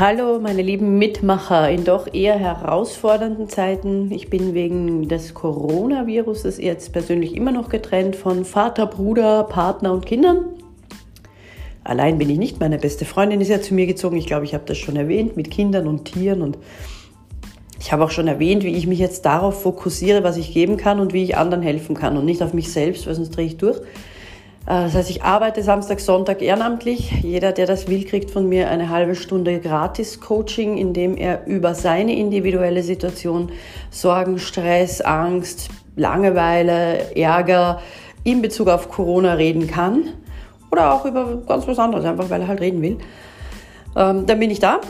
Hallo, meine lieben Mitmacher in doch eher herausfordernden Zeiten. Ich bin wegen des Coronavirus jetzt persönlich immer noch getrennt von Vater, Bruder, Partner und Kindern. Allein bin ich nicht. Meine beste Freundin ist ja zu mir gezogen. Ich glaube, ich habe das schon erwähnt mit Kindern und Tieren und ich habe auch schon erwähnt, wie ich mich jetzt darauf fokussiere, was ich geben kann und wie ich anderen helfen kann und nicht auf mich selbst, weil sonst drehe ich durch. Äh, das heißt, ich arbeite Samstag, Sonntag ehrenamtlich. Jeder, der das will, kriegt von mir eine halbe Stunde Gratis-Coaching, in dem er über seine individuelle Situation, Sorgen, Stress, Angst, Langeweile, Ärger in Bezug auf Corona reden kann. Oder auch über ganz was anderes, einfach weil er halt reden will. Ähm, dann bin ich da.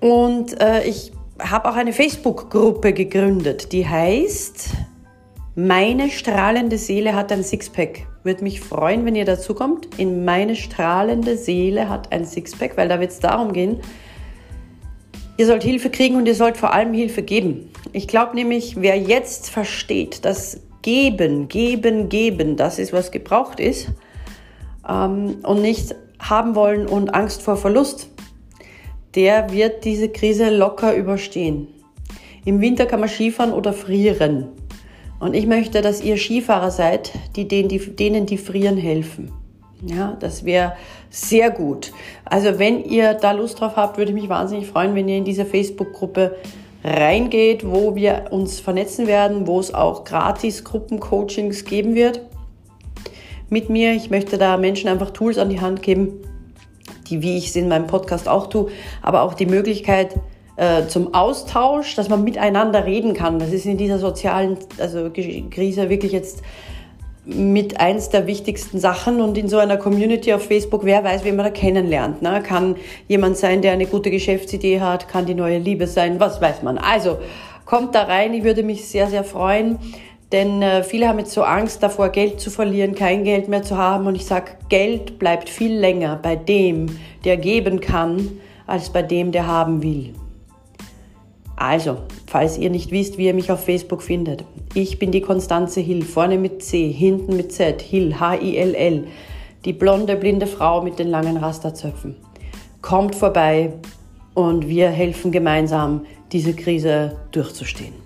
Und äh, ich habe auch eine Facebook-Gruppe gegründet, die heißt Meine strahlende Seele hat ein Sixpack. Würde mich freuen, wenn ihr dazu kommt. In meine strahlende Seele hat ein Sixpack, weil da wird es darum gehen, ihr sollt Hilfe kriegen und ihr sollt vor allem Hilfe geben. Ich glaube nämlich, wer jetzt versteht, dass geben, geben, geben, das ist, was gebraucht ist, ähm, und nicht haben wollen und Angst vor Verlust, der wird diese Krise locker überstehen. Im Winter kann man Skifahren oder frieren. Und ich möchte, dass ihr Skifahrer seid, die denen, die, denen die frieren helfen. Ja, das wäre sehr gut. Also wenn ihr da Lust drauf habt, würde ich mich wahnsinnig freuen, wenn ihr in diese Facebook-Gruppe reingeht, wo wir uns vernetzen werden, wo es auch gratis Gruppencoachings geben wird mit mir. Ich möchte da Menschen einfach Tools an die Hand geben, die, wie ich es in meinem Podcast auch tue, aber auch die Möglichkeit, äh, zum Austausch, dass man miteinander reden kann. Das ist in dieser sozialen also Krise wirklich jetzt mit eins der wichtigsten Sachen und in so einer Community auf Facebook, wer weiß, wen man da kennenlernt. Ne? Kann jemand sein, der eine gute Geschäftsidee hat, kann die neue Liebe sein, was weiß man. Also kommt da rein, ich würde mich sehr, sehr freuen, denn äh, viele haben jetzt so Angst davor, Geld zu verlieren, kein Geld mehr zu haben und ich sage, Geld bleibt viel länger bei dem, der geben kann, als bei dem, der haben will. Also, falls ihr nicht wisst, wie ihr mich auf Facebook findet, ich bin die Konstanze Hill, vorne mit C, hinten mit Z, Hill, H-I-L-L, die blonde, blinde Frau mit den langen Rasterzöpfen. Kommt vorbei und wir helfen gemeinsam, diese Krise durchzustehen.